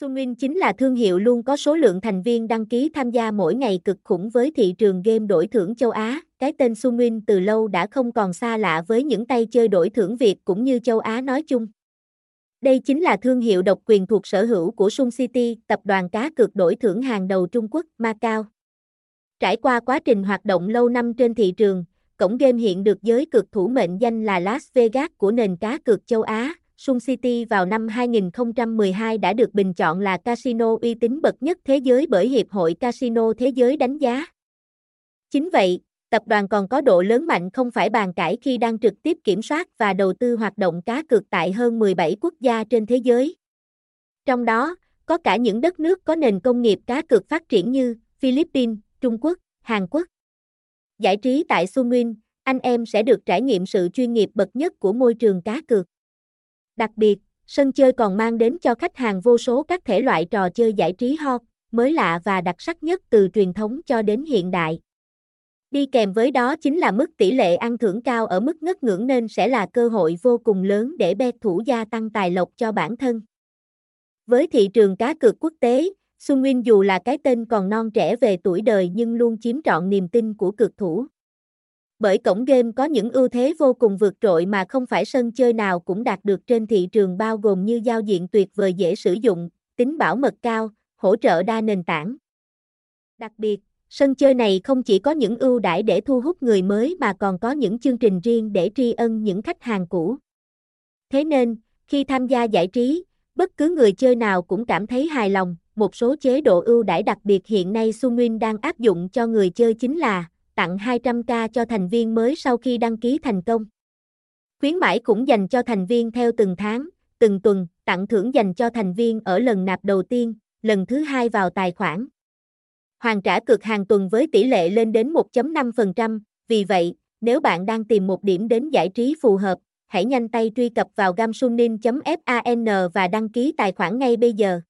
Sunwin chính là thương hiệu luôn có số lượng thành viên đăng ký tham gia mỗi ngày cực khủng với thị trường game đổi thưởng châu Á. Cái tên Sunwin từ lâu đã không còn xa lạ với những tay chơi đổi thưởng Việt cũng như châu Á nói chung. Đây chính là thương hiệu độc quyền thuộc sở hữu của Sun City, tập đoàn cá cược đổi thưởng hàng đầu Trung Quốc, Macau. Trải qua quá trình hoạt động lâu năm trên thị trường, cổng game hiện được giới cực thủ mệnh danh là Las Vegas của nền cá cược châu Á. Sun City vào năm 2012 đã được bình chọn là casino uy tín bậc nhất thế giới bởi Hiệp hội Casino Thế giới đánh giá. Chính vậy, tập đoàn còn có độ lớn mạnh không phải bàn cãi khi đang trực tiếp kiểm soát và đầu tư hoạt động cá cược tại hơn 17 quốc gia trên thế giới. Trong đó, có cả những đất nước có nền công nghiệp cá cược phát triển như Philippines, Trung Quốc, Hàn Quốc. Giải trí tại Sunwin, anh em sẽ được trải nghiệm sự chuyên nghiệp bậc nhất của môi trường cá cược. Đặc biệt, sân chơi còn mang đến cho khách hàng vô số các thể loại trò chơi giải trí hot, mới lạ và đặc sắc nhất từ truyền thống cho đến hiện đại. Đi kèm với đó chính là mức tỷ lệ ăn thưởng cao ở mức ngất ngưỡng nên sẽ là cơ hội vô cùng lớn để bet thủ gia tăng tài lộc cho bản thân. Với thị trường cá cược quốc tế, Sunwin dù là cái tên còn non trẻ về tuổi đời nhưng luôn chiếm trọn niềm tin của cực thủ. Bởi cổng game có những ưu thế vô cùng vượt trội mà không phải sân chơi nào cũng đạt được trên thị trường bao gồm như giao diện tuyệt vời dễ sử dụng, tính bảo mật cao, hỗ trợ đa nền tảng. Đặc biệt, sân chơi này không chỉ có những ưu đãi để thu hút người mới mà còn có những chương trình riêng để tri ân những khách hàng cũ. Thế nên, khi tham gia giải trí, bất cứ người chơi nào cũng cảm thấy hài lòng. Một số chế độ ưu đãi đặc biệt hiện nay Sunwin đang áp dụng cho người chơi chính là tặng 200k cho thành viên mới sau khi đăng ký thành công. Khuyến mãi cũng dành cho thành viên theo từng tháng, từng tuần, tặng thưởng dành cho thành viên ở lần nạp đầu tiên, lần thứ hai vào tài khoản. Hoàn trả cực hàng tuần với tỷ lệ lên đến 1.5%, vì vậy, nếu bạn đang tìm một điểm đến giải trí phù hợp, hãy nhanh tay truy cập vào gamsunin.fan và đăng ký tài khoản ngay bây giờ.